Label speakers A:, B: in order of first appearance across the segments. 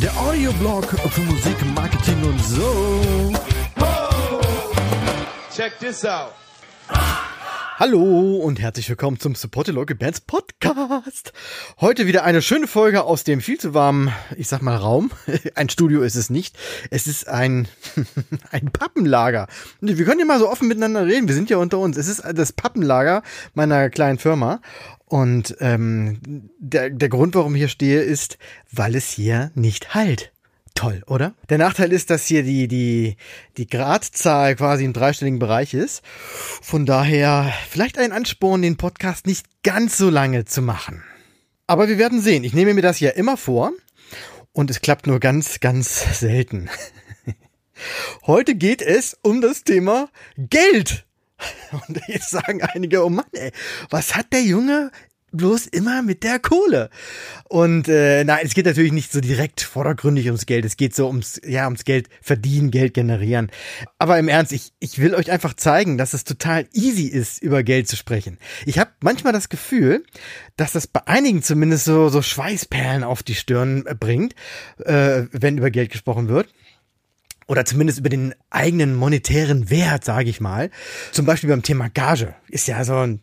A: Der Audioblog für Musik, Marketing und so.
B: Check this out.
A: Hallo und herzlich willkommen zum Support Local Bands Podcast. Heute wieder eine schöne Folge aus dem viel zu warmen, ich sag mal Raum. Ein Studio ist es nicht. Es ist ein, ein Pappenlager. Wir können ja mal so offen miteinander reden. Wir sind ja unter uns. Es ist das Pappenlager meiner kleinen Firma. Und ähm, der, der Grund, warum ich hier stehe, ist, weil es hier nicht halt. Toll, oder? Der Nachteil ist, dass hier die, die, die Gradzahl quasi im dreistelligen Bereich ist. Von daher vielleicht ein Ansporn, den Podcast nicht ganz so lange zu machen. Aber wir werden sehen. Ich nehme mir das ja immer vor und es klappt nur ganz, ganz selten. Heute geht es um das Thema Geld. Und jetzt sagen einige, oh Mann, ey, was hat der Junge bloß immer mit der Kohle. Und äh, nein, es geht natürlich nicht so direkt vordergründig ums Geld. Es geht so ums, ja, ums Geld verdienen, Geld generieren. Aber im Ernst, ich, ich will euch einfach zeigen, dass es total easy ist, über Geld zu sprechen. Ich habe manchmal das Gefühl, dass das bei einigen zumindest so, so Schweißperlen auf die Stirn bringt, äh, wenn über Geld gesprochen wird oder zumindest über den eigenen monetären Wert, sage ich mal. Zum Beispiel beim Thema Gage ist ja so ein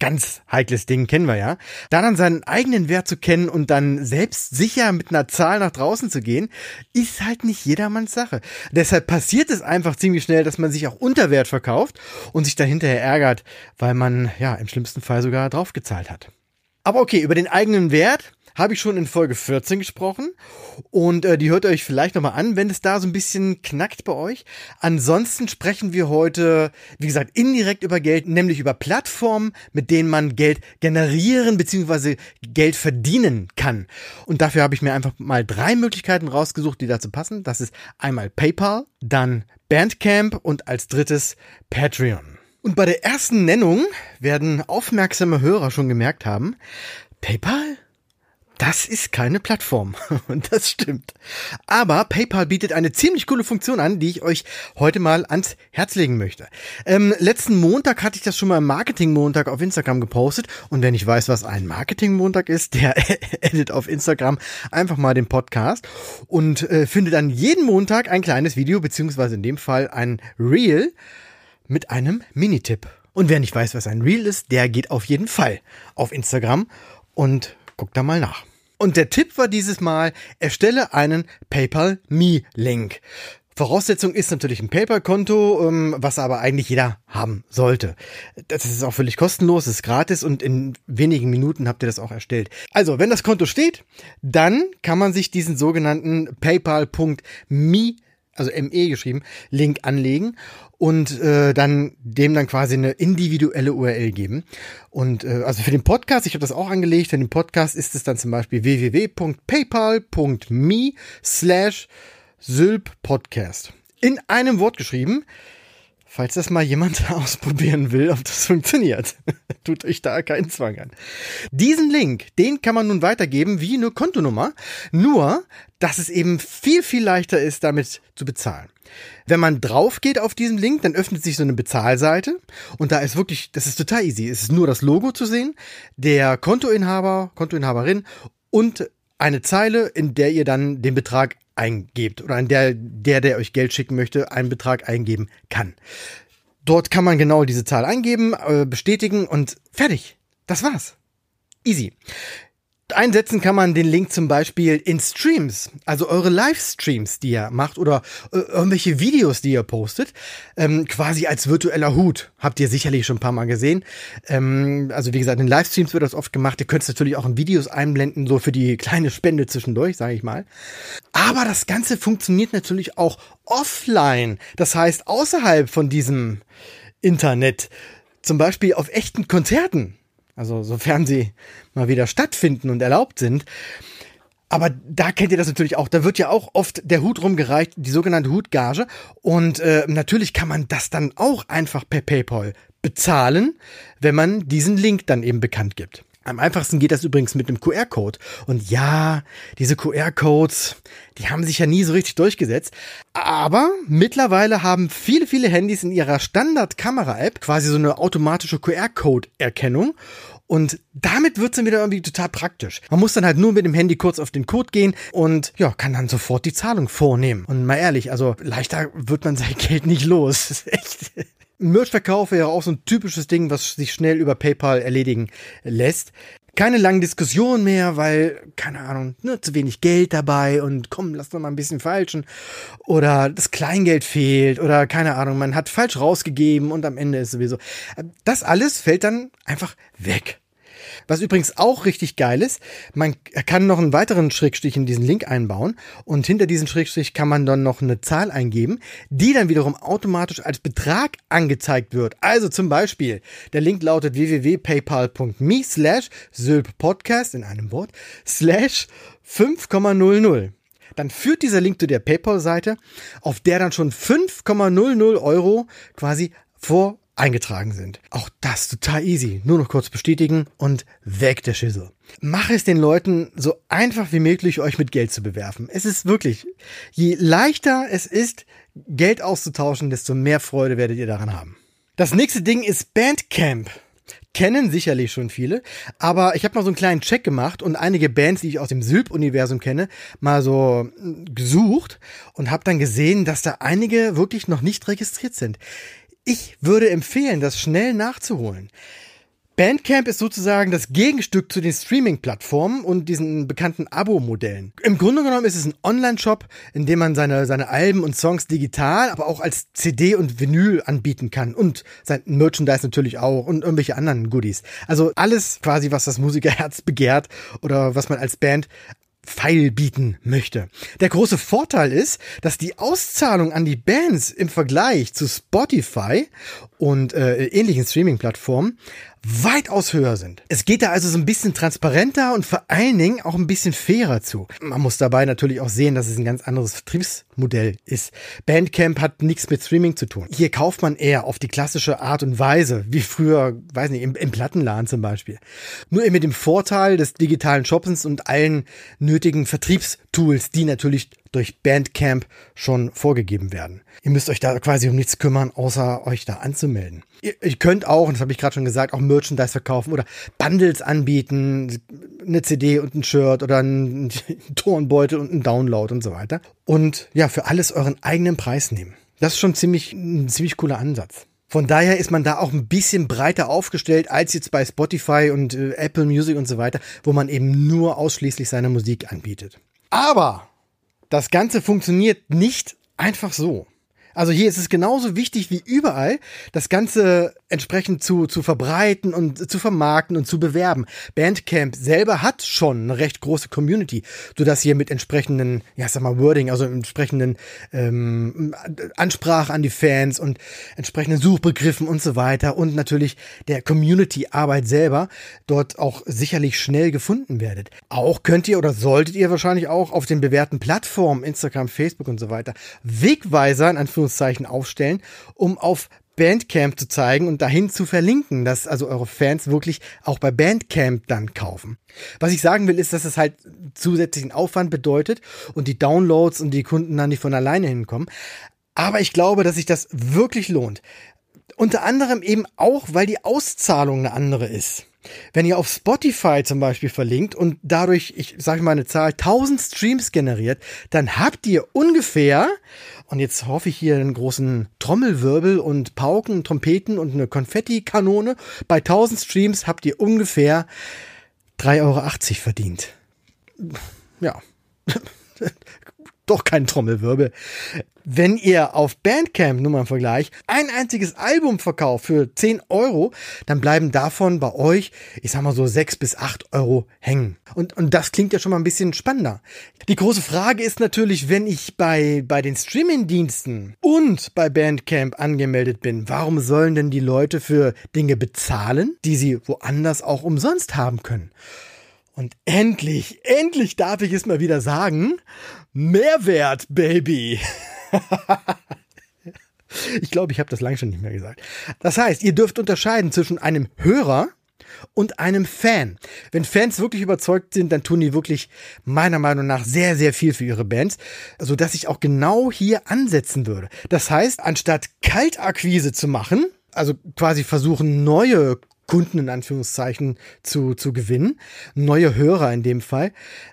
A: ganz heikles Ding, kennen wir ja. Da dann seinen eigenen Wert zu kennen und dann selbst sicher mit einer Zahl nach draußen zu gehen, ist halt nicht jedermanns Sache. Deshalb passiert es einfach ziemlich schnell, dass man sich auch unter Wert verkauft und sich dann hinterher ärgert, weil man ja im schlimmsten Fall sogar draufgezahlt hat. Aber okay, über den eigenen Wert habe ich schon in Folge 14 gesprochen und äh, die hört ihr euch vielleicht nochmal an, wenn es da so ein bisschen knackt bei euch. Ansonsten sprechen wir heute, wie gesagt, indirekt über Geld, nämlich über Plattformen, mit denen man Geld generieren bzw. Geld verdienen kann. Und dafür habe ich mir einfach mal drei Möglichkeiten rausgesucht, die dazu passen. Das ist einmal PayPal, dann Bandcamp und als drittes Patreon. Und bei der ersten Nennung werden aufmerksame Hörer schon gemerkt haben, PayPal? Das ist keine Plattform. Und das stimmt. Aber PayPal bietet eine ziemlich coole Funktion an, die ich euch heute mal ans Herz legen möchte. Ähm, letzten Montag hatte ich das schon mal im Marketing-Montag auf Instagram gepostet. Und wenn ich weiß, was ein Marketing-Montag ist, der edit auf Instagram einfach mal den Podcast und äh, findet dann jeden Montag ein kleines Video, beziehungsweise in dem Fall ein Reel mit einem Minitipp. Und wer nicht weiß, was ein Reel ist, der geht auf jeden Fall auf Instagram und guckt da mal nach. Und der Tipp war dieses Mal, erstelle einen PayPal Me Link. Voraussetzung ist natürlich ein PayPal-Konto, ähm, was aber eigentlich jeder haben sollte. Das ist auch völlig kostenlos, ist gratis und in wenigen Minuten habt ihr das auch erstellt. Also, wenn das Konto steht, dann kann man sich diesen sogenannten PayPal.me also ME geschrieben, Link anlegen und äh, dann dem dann quasi eine individuelle URL geben. Und äh, also für den Podcast, ich habe das auch angelegt, für den Podcast ist es dann zum Beispiel www.paypal.me slash sylppodcast. In einem Wort geschrieben. Falls das mal jemand ausprobieren will, ob das funktioniert. Tut euch da keinen Zwang an. Diesen Link, den kann man nun weitergeben wie eine Kontonummer. Nur, dass es eben viel, viel leichter ist, damit zu bezahlen. Wenn man drauf geht auf diesen Link, dann öffnet sich so eine Bezahlseite und da ist wirklich, das ist total easy. Es ist nur das Logo zu sehen, der Kontoinhaber, Kontoinhaberin und eine Zeile, in der ihr dann den Betrag eingebt oder an der der, der euch Geld schicken möchte, einen Betrag eingeben kann. Dort kann man genau diese Zahl eingeben, äh, bestätigen und fertig. Das war's. Easy. Einsetzen kann man den Link zum Beispiel in Streams, also eure Livestreams, die ihr macht oder äh, irgendwelche Videos, die ihr postet, ähm, quasi als virtueller Hut. Habt ihr sicherlich schon ein paar Mal gesehen. Ähm, also wie gesagt, in Livestreams wird das oft gemacht. Ihr könnt es natürlich auch in Videos einblenden, so für die kleine Spende zwischendurch, sage ich mal. Aber das Ganze funktioniert natürlich auch offline. Das heißt, außerhalb von diesem Internet. Zum Beispiel auf echten Konzerten. Also sofern sie mal wieder stattfinden und erlaubt sind. Aber da kennt ihr das natürlich auch. Da wird ja auch oft der Hut rumgereicht, die sogenannte Hutgage. Und äh, natürlich kann man das dann auch einfach per PayPal bezahlen, wenn man diesen Link dann eben bekannt gibt. Am einfachsten geht das übrigens mit einem QR-Code. Und ja, diese QR-Codes, die haben sich ja nie so richtig durchgesetzt. Aber mittlerweile haben viele, viele Handys in ihrer Standard-Kamera-App quasi so eine automatische QR-Code-Erkennung. Und damit wird's dann wieder irgendwie total praktisch. Man muss dann halt nur mit dem Handy kurz auf den Code gehen und ja, kann dann sofort die Zahlung vornehmen. Und mal ehrlich, also leichter wird man sein Geld nicht los. Das ist echt. Merchverkauf wäre auch so ein typisches Ding, was sich schnell über PayPal erledigen lässt. Keine langen Diskussionen mehr, weil, keine Ahnung, ne, zu wenig Geld dabei und komm, lass doch mal ein bisschen falschen. Oder das Kleingeld fehlt oder keine Ahnung, man hat falsch rausgegeben und am Ende ist sowieso. Das alles fällt dann einfach weg. Was übrigens auch richtig geil ist, man kann noch einen weiteren Schrägstrich in diesen Link einbauen und hinter diesen Schrägstrich kann man dann noch eine Zahl eingeben, die dann wiederum automatisch als Betrag angezeigt wird. Also zum Beispiel, der Link lautet www.paypal.me slash Podcast in einem Wort slash 5,00 dann führt dieser Link zu der PayPal-Seite, auf der dann schon 5,00 Euro quasi vor eingetragen sind. Auch das total easy. Nur noch kurz bestätigen und weg der Schissel. Mach es den Leuten so einfach wie möglich, euch mit Geld zu bewerfen. Es ist wirklich, je leichter es ist, Geld auszutauschen, desto mehr Freude werdet ihr daran haben. Das nächste Ding ist Bandcamp. Kennen sicherlich schon viele, aber ich habe mal so einen kleinen Check gemacht und einige Bands, die ich aus dem Sylp-Universum kenne, mal so gesucht und habe dann gesehen, dass da einige wirklich noch nicht registriert sind. Ich würde empfehlen, das schnell nachzuholen. Bandcamp ist sozusagen das Gegenstück zu den Streaming-Plattformen und diesen bekannten Abo-Modellen. Im Grunde genommen ist es ein Online-Shop, in dem man seine, seine Alben und Songs digital, aber auch als CD und Vinyl anbieten kann. Und sein Merchandise natürlich auch und irgendwelche anderen Goodies. Also alles quasi, was das Musikerherz begehrt oder was man als Band Pfeil bieten möchte. Der große Vorteil ist, dass die Auszahlung an die Bands im Vergleich zu Spotify und äh, ähnlichen Streaming-Plattformen weitaus höher sind. Es geht da also so ein bisschen transparenter und vor allen Dingen auch ein bisschen fairer zu. Man muss dabei natürlich auch sehen, dass es ein ganz anderes Vertriebsmodell ist. Bandcamp hat nichts mit Streaming zu tun. Hier kauft man eher auf die klassische Art und Weise, wie früher, weiß nicht, im, im Plattenladen zum Beispiel. Nur eben mit dem Vorteil des digitalen Shoppens und allen nötigen Vertriebstools, die natürlich durch Bandcamp schon vorgegeben werden. Ihr müsst euch da quasi um nichts kümmern, außer euch da anzumelden. Ihr, ihr könnt auch, und das habe ich gerade schon gesagt, auch Merchandise verkaufen oder Bundles anbieten, eine CD und ein Shirt oder ein Turnbeutel und ein Download und so weiter. Und ja, für alles euren eigenen Preis nehmen. Das ist schon ziemlich, ein ziemlich cooler Ansatz. Von daher ist man da auch ein bisschen breiter aufgestellt als jetzt bei Spotify und äh, Apple Music und so weiter, wo man eben nur ausschließlich seine Musik anbietet. Aber das Ganze funktioniert nicht einfach so. Also hier ist es genauso wichtig wie überall, das Ganze entsprechend zu, zu verbreiten und zu vermarkten und zu bewerben. Bandcamp selber hat schon eine recht große Community, sodass hier mit entsprechenden, ja sag mal Wording, also entsprechenden ähm, Ansprache an die Fans und entsprechenden Suchbegriffen und so weiter und natürlich der Community-Arbeit selber dort auch sicherlich schnell gefunden werdet. Auch könnt ihr oder solltet ihr wahrscheinlich auch auf den bewährten Plattformen, Instagram, Facebook und so weiter, Wegweiser in Anführungszeichen Anführungszeichen aufstellen, um auf Bandcamp zu zeigen und dahin zu verlinken, dass also eure Fans wirklich auch bei Bandcamp dann kaufen. Was ich sagen will, ist, dass es halt zusätzlichen Aufwand bedeutet und die Downloads und die Kunden dann nicht von alleine hinkommen. Aber ich glaube, dass sich das wirklich lohnt. Unter anderem eben auch, weil die Auszahlung eine andere ist. Wenn ihr auf Spotify zum Beispiel verlinkt und dadurch, ich sage mal eine Zahl, 1000 Streams generiert, dann habt ihr ungefähr, und jetzt hoffe ich hier einen großen Trommelwirbel und Pauken, Trompeten und eine Konfettikanone, bei 1000 Streams habt ihr ungefähr 3,80 Euro verdient. Ja. Doch kein Trommelwirbel. Wenn ihr auf Bandcamp, nur mal im Vergleich, ein einziges Album verkauft für 10 Euro, dann bleiben davon bei euch, ich sag mal so 6 bis 8 Euro hängen. Und, und das klingt ja schon mal ein bisschen spannender. Die große Frage ist natürlich, wenn ich bei, bei den Streaming-Diensten und bei Bandcamp angemeldet bin, warum sollen denn die Leute für Dinge bezahlen, die sie woanders auch umsonst haben können? Und endlich, endlich darf ich es mal wieder sagen, Mehrwert, Baby. ich glaube, ich habe das lange schon nicht mehr gesagt. Das heißt, ihr dürft unterscheiden zwischen einem Hörer und einem Fan. Wenn Fans wirklich überzeugt sind, dann tun die wirklich meiner Meinung nach sehr, sehr viel für ihre Bands, so dass ich auch genau hier ansetzen würde. Das heißt, anstatt Kaltakquise zu machen, also quasi versuchen, neue Kunden in Anführungszeichen zu, zu gewinnen, neue Hörer in dem Fall,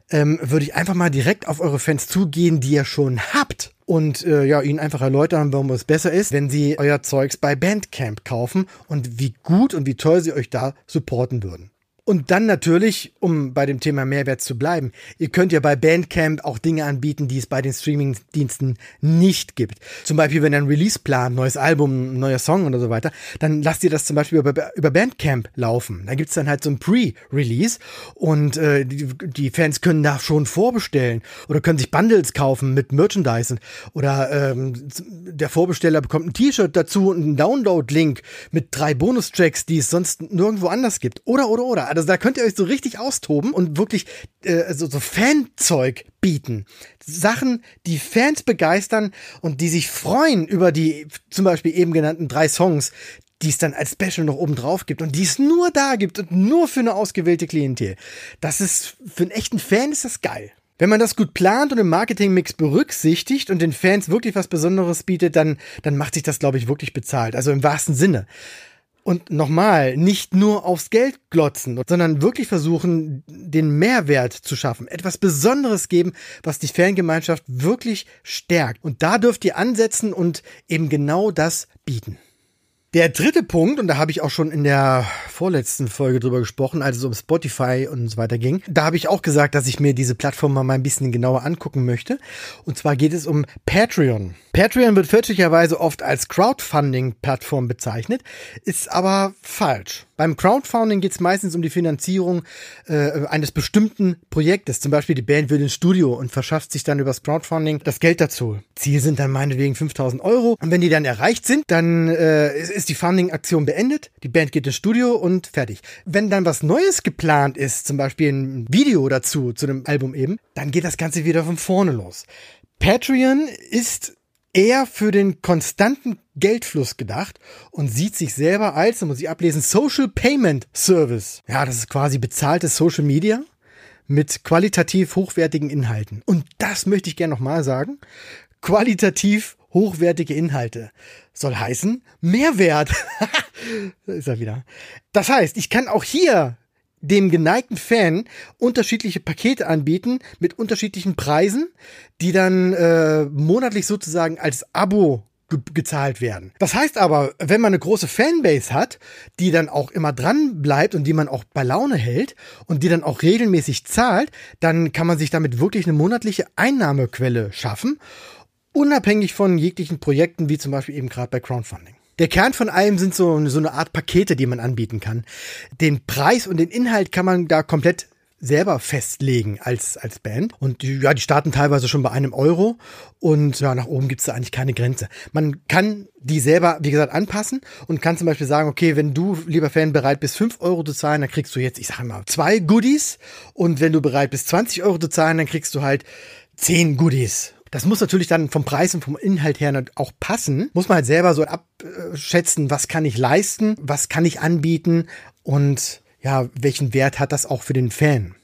A: ähm, würde ich einfach mal direkt auf eure Fans zugehen, die ihr schon habt und äh, ja, ihnen einfach erläutern, warum es besser ist, wenn sie euer Zeugs bei Bandcamp kaufen und wie gut und wie toll sie euch da supporten würden. Und dann natürlich, um bei dem Thema Mehrwert zu bleiben, ihr könnt ja bei Bandcamp auch Dinge anbieten, die es bei den Streamingdiensten nicht gibt. Zum Beispiel, wenn ihr ein Release plant, neues Album, neuer Song oder so weiter, dann lasst ihr das zum Beispiel über, über Bandcamp laufen. Da gibt's dann halt so ein Pre-Release und äh, die, die, Fans können da schon vorbestellen oder können sich Bundles kaufen mit Merchandise oder ähm, der Vorbesteller bekommt ein T-Shirt dazu und einen Download-Link mit drei Bonustracks, die es sonst nirgendwo anders gibt. Oder, oder, oder. Also da könnt ihr euch so richtig austoben und wirklich äh, so, so Fanzeug bieten. Sachen, die Fans begeistern und die sich freuen über die zum Beispiel eben genannten drei Songs, die es dann als Special noch oben drauf gibt und die es nur da gibt und nur für eine ausgewählte Klientel. Das ist, für einen echten Fan ist das geil. Wenn man das gut plant und im Marketingmix berücksichtigt und den Fans wirklich was Besonderes bietet, dann, dann macht sich das, glaube ich, wirklich bezahlt. Also im wahrsten Sinne. Und nochmal, nicht nur aufs Geld glotzen, sondern wirklich versuchen, den Mehrwert zu schaffen, etwas Besonderes geben, was die Fangemeinschaft wirklich stärkt. Und da dürft ihr ansetzen und eben genau das bieten. Der dritte Punkt, und da habe ich auch schon in der vorletzten Folge drüber gesprochen, als es um Spotify und so weiter ging, da habe ich auch gesagt, dass ich mir diese Plattform mal ein bisschen genauer angucken möchte. Und zwar geht es um Patreon. Patreon wird fälschlicherweise oft als Crowdfunding-Plattform bezeichnet, ist aber falsch. Beim Crowdfunding geht es meistens um die Finanzierung äh, eines bestimmten Projektes. Zum Beispiel die Band will ins Studio und verschafft sich dann übers Crowdfunding das Geld dazu. Ziel sind dann meinetwegen 5000 Euro. Und wenn die dann erreicht sind, dann äh, ist die Funding-Aktion beendet. Die Band geht ins Studio und fertig. Wenn dann was Neues geplant ist, zum Beispiel ein Video dazu, zu dem Album eben, dann geht das Ganze wieder von vorne los. Patreon ist eher für den konstanten Geldfluss gedacht und sieht sich selber als, da muss ich ablesen, Social Payment Service. Ja, das ist quasi bezahltes Social Media mit qualitativ hochwertigen Inhalten. Und das möchte ich gerne nochmal sagen. Qualitativ hochwertige Inhalte soll heißen Mehrwert. da ist er wieder. Das heißt, ich kann auch hier dem geneigten Fan unterschiedliche Pakete anbieten mit unterschiedlichen Preisen, die dann äh, monatlich sozusagen als Abo ge gezahlt werden. Das heißt aber, wenn man eine große Fanbase hat, die dann auch immer dran bleibt und die man auch bei Laune hält und die dann auch regelmäßig zahlt, dann kann man sich damit wirklich eine monatliche Einnahmequelle schaffen, unabhängig von jeglichen Projekten, wie zum Beispiel eben gerade bei Crowdfunding. Der Kern von allem sind so, so eine Art Pakete, die man anbieten kann. Den Preis und den Inhalt kann man da komplett selber festlegen als, als Band. Und die, ja, die starten teilweise schon bei einem Euro und ja, nach oben gibt's da eigentlich keine Grenze. Man kann die selber, wie gesagt, anpassen und kann zum Beispiel sagen, okay, wenn du, lieber Fan, bereit bist, fünf Euro zu zahlen, dann kriegst du jetzt, ich sage mal, zwei Goodies. Und wenn du bereit bist, 20 Euro zu zahlen, dann kriegst du halt zehn Goodies. Das muss natürlich dann vom Preis und vom Inhalt her auch passen. Muss man halt selber so abschätzen, was kann ich leisten, was kann ich anbieten und ja, welchen Wert hat das auch für den Fan.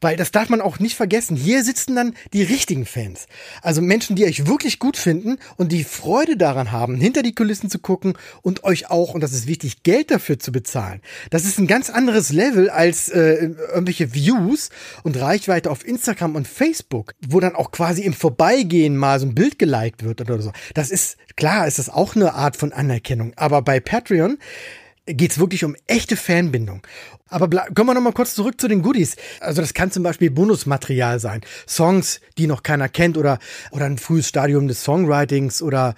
A: Weil das darf man auch nicht vergessen. Hier sitzen dann die richtigen Fans. Also Menschen, die euch wirklich gut finden und die Freude daran haben, hinter die Kulissen zu gucken und euch auch, und das ist wichtig, Geld dafür zu bezahlen. Das ist ein ganz anderes Level als äh, irgendwelche Views und Reichweite auf Instagram und Facebook, wo dann auch quasi im Vorbeigehen mal so ein Bild geliked wird oder so. Das ist, klar, ist das auch eine Art von Anerkennung. Aber bei Patreon geht's wirklich um echte Fanbindung. Aber kommen wir noch mal kurz zurück zu den Goodies. Also das kann zum Beispiel Bonusmaterial sein. Songs, die noch keiner kennt oder, oder ein frühes Stadium des Songwritings oder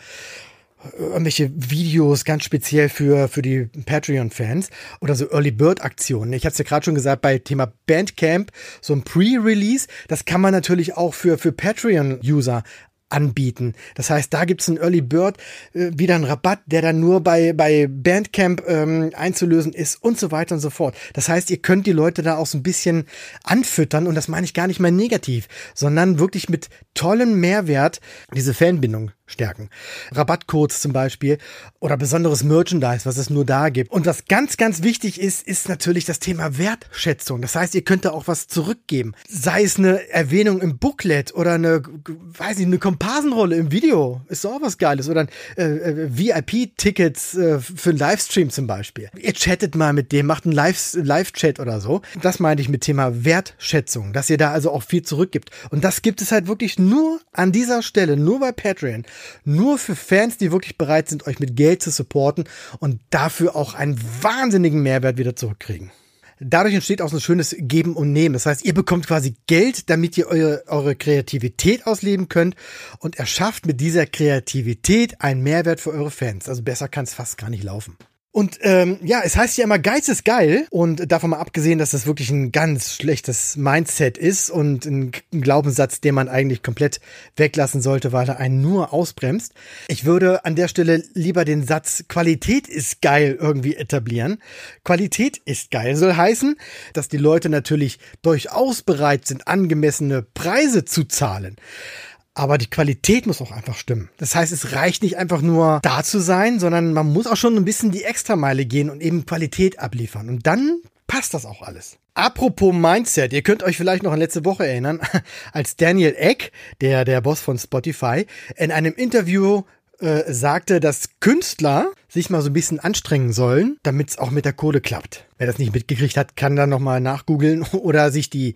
A: irgendwelche Videos ganz speziell für, für die Patreon-Fans oder so Early Bird-Aktionen. Ich hatte es ja gerade schon gesagt, bei Thema Bandcamp, so ein Pre-Release, das kann man natürlich auch für, für Patreon-User anbieten. Das heißt, da gibt's einen Early Bird, äh, wieder einen Rabatt, der dann nur bei, bei Bandcamp ähm, einzulösen ist und so weiter und so fort. Das heißt, ihr könnt die Leute da auch so ein bisschen anfüttern und das meine ich gar nicht mal negativ, sondern wirklich mit tollem Mehrwert diese Fanbindung stärken. Rabattcodes zum Beispiel oder besonderes Merchandise, was es nur da gibt. Und was ganz, ganz wichtig ist, ist natürlich das Thema Wertschätzung. Das heißt, ihr könnt da auch was zurückgeben. Sei es eine Erwähnung im Booklet oder eine, weiß ich, eine Komparsenrolle im Video. Ist doch auch was Geiles. Oder äh, äh VIP-Tickets äh, für einen Livestream zum Beispiel. Ihr chattet mal mit dem, macht einen Live-Chat oder so. Das meine ich mit Thema Wertschätzung, dass ihr da also auch viel zurückgibt. Und das gibt es halt wirklich nur an dieser Stelle, nur bei Patreon. Nur für Fans, die wirklich bereit sind, euch mit Geld zu supporten und dafür auch einen wahnsinnigen Mehrwert wieder zurückkriegen. Dadurch entsteht auch so ein schönes Geben und Nehmen. Das heißt, ihr bekommt quasi Geld, damit ihr eure, eure Kreativität ausleben könnt und erschafft mit dieser Kreativität einen Mehrwert für eure Fans. Also besser kann es fast gar nicht laufen. Und ähm, ja, es heißt ja immer, Geiz ist geil. Und davon mal abgesehen, dass das wirklich ein ganz schlechtes Mindset ist und ein Glaubenssatz, den man eigentlich komplett weglassen sollte, weil er einen nur ausbremst. Ich würde an der Stelle lieber den Satz Qualität ist geil irgendwie etablieren. Qualität ist geil soll heißen, dass die Leute natürlich durchaus bereit sind, angemessene Preise zu zahlen. Aber die Qualität muss auch einfach stimmen. Das heißt, es reicht nicht einfach nur da zu sein, sondern man muss auch schon ein bisschen die Extrameile gehen und eben Qualität abliefern. Und dann passt das auch alles. Apropos Mindset, ihr könnt euch vielleicht noch an letzte Woche erinnern, als Daniel Eck, der, der Boss von Spotify, in einem Interview äh, sagte, dass Künstler sich mal so ein bisschen anstrengen sollen, damit es auch mit der Kohle klappt. Wer das nicht mitgekriegt hat, kann dann nochmal nachgoogeln oder sich die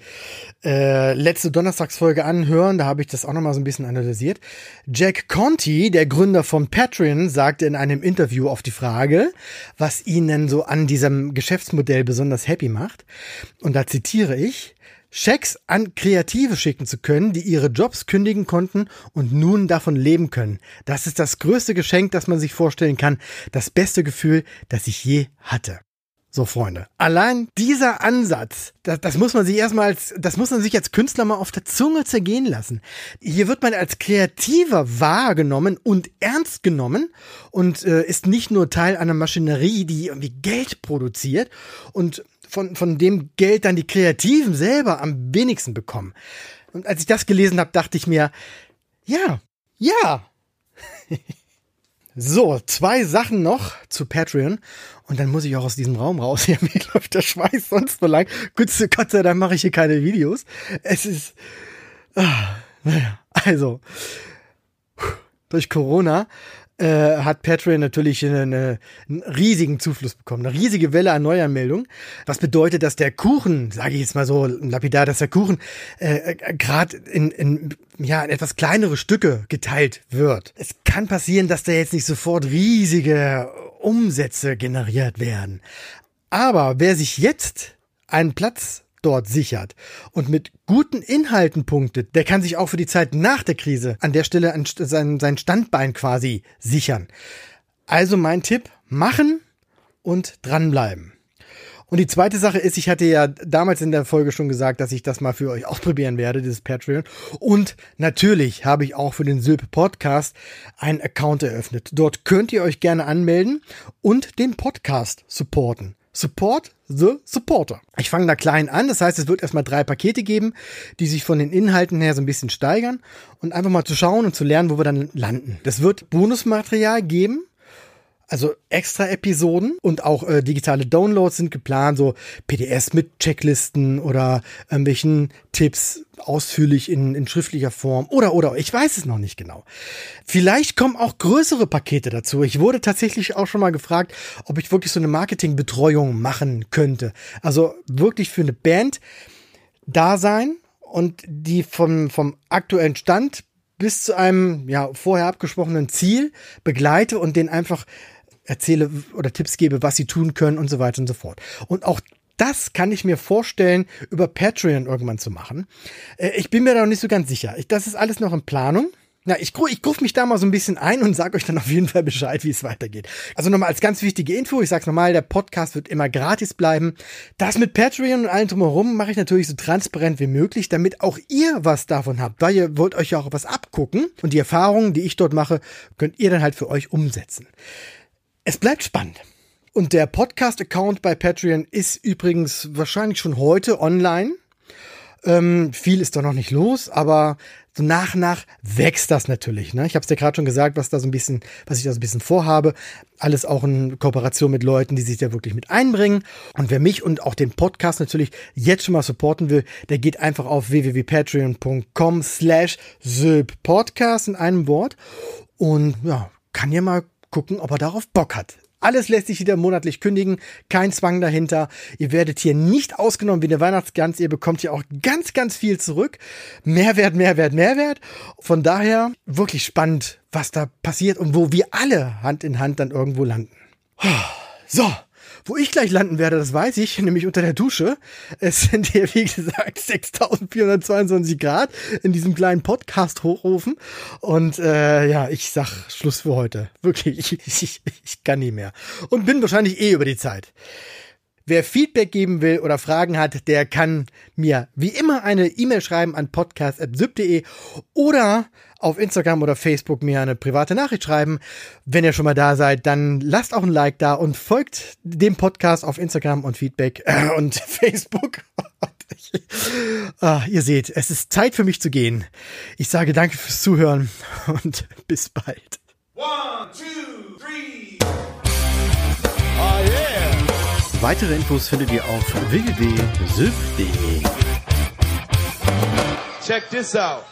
A: äh, letzte Donnerstagsfolge anhören. Da habe ich das auch nochmal so ein bisschen analysiert. Jack Conti, der Gründer von Patreon, sagte in einem Interview auf die Frage, was ihn denn so an diesem Geschäftsmodell besonders happy macht. Und da zitiere ich, Schecks an Kreative schicken zu können, die ihre Jobs kündigen konnten und nun davon leben können. Das ist das größte Geschenk, das man sich vorstellen kann. Das beste Gefühl, das ich je hatte. So, Freunde. Allein dieser Ansatz, das, das muss man sich erstmal als, das muss man sich als Künstler mal auf der Zunge zergehen lassen. Hier wird man als Kreativer wahrgenommen und ernst genommen und äh, ist nicht nur Teil einer Maschinerie, die irgendwie Geld produziert und von, von dem Geld dann die Kreativen selber am wenigsten bekommen. Und als ich das gelesen habe, dachte ich mir, ja, ja. so, zwei Sachen noch zu Patreon. Und dann muss ich auch aus diesem Raum raus. Hier, mir läuft der Schweiß sonst so lang. Gut, Gott sei Dank mache ich hier keine Videos. Es ist, ah, naja, also, durch Corona äh, hat Patreon natürlich eine, eine, einen riesigen Zufluss bekommen, eine riesige Welle an Neuanmeldungen. Was bedeutet, dass der Kuchen, sage ich jetzt mal so lapidar, dass der Kuchen äh, äh gerade in, in, ja, in etwas kleinere Stücke geteilt wird. Es kann passieren, dass da jetzt nicht sofort riesige Umsätze generiert werden. Aber wer sich jetzt einen Platz dort sichert und mit guten Inhalten punktet, der kann sich auch für die Zeit nach der Krise an der Stelle sein, sein Standbein quasi sichern. Also mein Tipp, machen und dranbleiben. Und die zweite Sache ist, ich hatte ja damals in der Folge schon gesagt, dass ich das mal für euch ausprobieren werde, dieses Patreon. Und natürlich habe ich auch für den Sylp Podcast einen Account eröffnet. Dort könnt ihr euch gerne anmelden und den Podcast supporten. Support the Supporter. Ich fange da klein an, das heißt, es wird erstmal drei Pakete geben, die sich von den Inhalten her so ein bisschen steigern und einfach mal zu schauen und zu lernen, wo wir dann landen. Das wird Bonusmaterial geben, also extra Episoden und auch äh, digitale Downloads sind geplant, so PDS mit Checklisten oder irgendwelchen Tipps ausführlich in, in schriftlicher Form oder oder ich weiß es noch nicht genau. Vielleicht kommen auch größere Pakete dazu. Ich wurde tatsächlich auch schon mal gefragt, ob ich wirklich so eine Marketingbetreuung machen könnte. Also wirklich für eine Band da sein und die vom, vom aktuellen Stand bis zu einem ja vorher abgesprochenen Ziel begleite und den einfach erzähle oder Tipps gebe, was sie tun können und so weiter und so fort. Und auch das kann ich mir vorstellen, über Patreon irgendwann zu machen. Äh, ich bin mir da noch nicht so ganz sicher. Ich, das ist alles noch in Planung. Na, ich, ich mich da mal so ein bisschen ein und sage euch dann auf jeden Fall Bescheid, wie es weitergeht. Also nochmal als ganz wichtige Info, ich sag's nochmal, der Podcast wird immer gratis bleiben. Das mit Patreon und allem drumherum mache ich natürlich so transparent wie möglich, damit auch ihr was davon habt, weil ihr wollt euch ja auch was abgucken und die Erfahrungen, die ich dort mache, könnt ihr dann halt für euch umsetzen. Es bleibt spannend. Und der Podcast-Account bei Patreon ist übrigens wahrscheinlich schon heute online. Ähm, viel ist da noch nicht los, aber so nach nach wächst das natürlich. Ne? Ich habe es dir gerade schon gesagt, was da so ein bisschen, was ich da so ein bisschen vorhabe. Alles auch in Kooperation mit Leuten, die sich da wirklich mit einbringen. Und wer mich und auch den Podcast natürlich jetzt schon mal supporten will, der geht einfach auf www.patreon.com slash Podcast in einem Wort und ja, kann ja mal gucken, ob er darauf Bock hat. Alles lässt sich wieder monatlich kündigen, kein Zwang dahinter. Ihr werdet hier nicht ausgenommen wie eine Weihnachtsgans. Ihr bekommt hier auch ganz, ganz viel zurück. Mehrwert, Mehrwert, Mehrwert. Von daher wirklich spannend, was da passiert und wo wir alle Hand in Hand dann irgendwo landen. So, wo ich gleich landen werde, das weiß ich, nämlich unter der Dusche. Es sind hier, wie gesagt, 6422 Grad in diesem kleinen Podcast-Hochofen. Und äh, ja, ich sag Schluss für heute. Wirklich, ich, ich, ich kann nie mehr. Und bin wahrscheinlich eh über die Zeit. Wer Feedback geben will oder Fragen hat, der kann mir wie immer eine E-Mail schreiben an podcast.syb.de oder auf Instagram oder Facebook mir eine private Nachricht schreiben. Wenn ihr schon mal da seid, dann lasst auch ein Like da und folgt dem Podcast auf Instagram und Feedback äh, und Facebook. ah, ihr seht, es ist Zeit für mich zu gehen. Ich sage danke fürs Zuhören und bis bald. One, two,
B: Weitere Infos findet ihr auf www.syf.de. Check this out.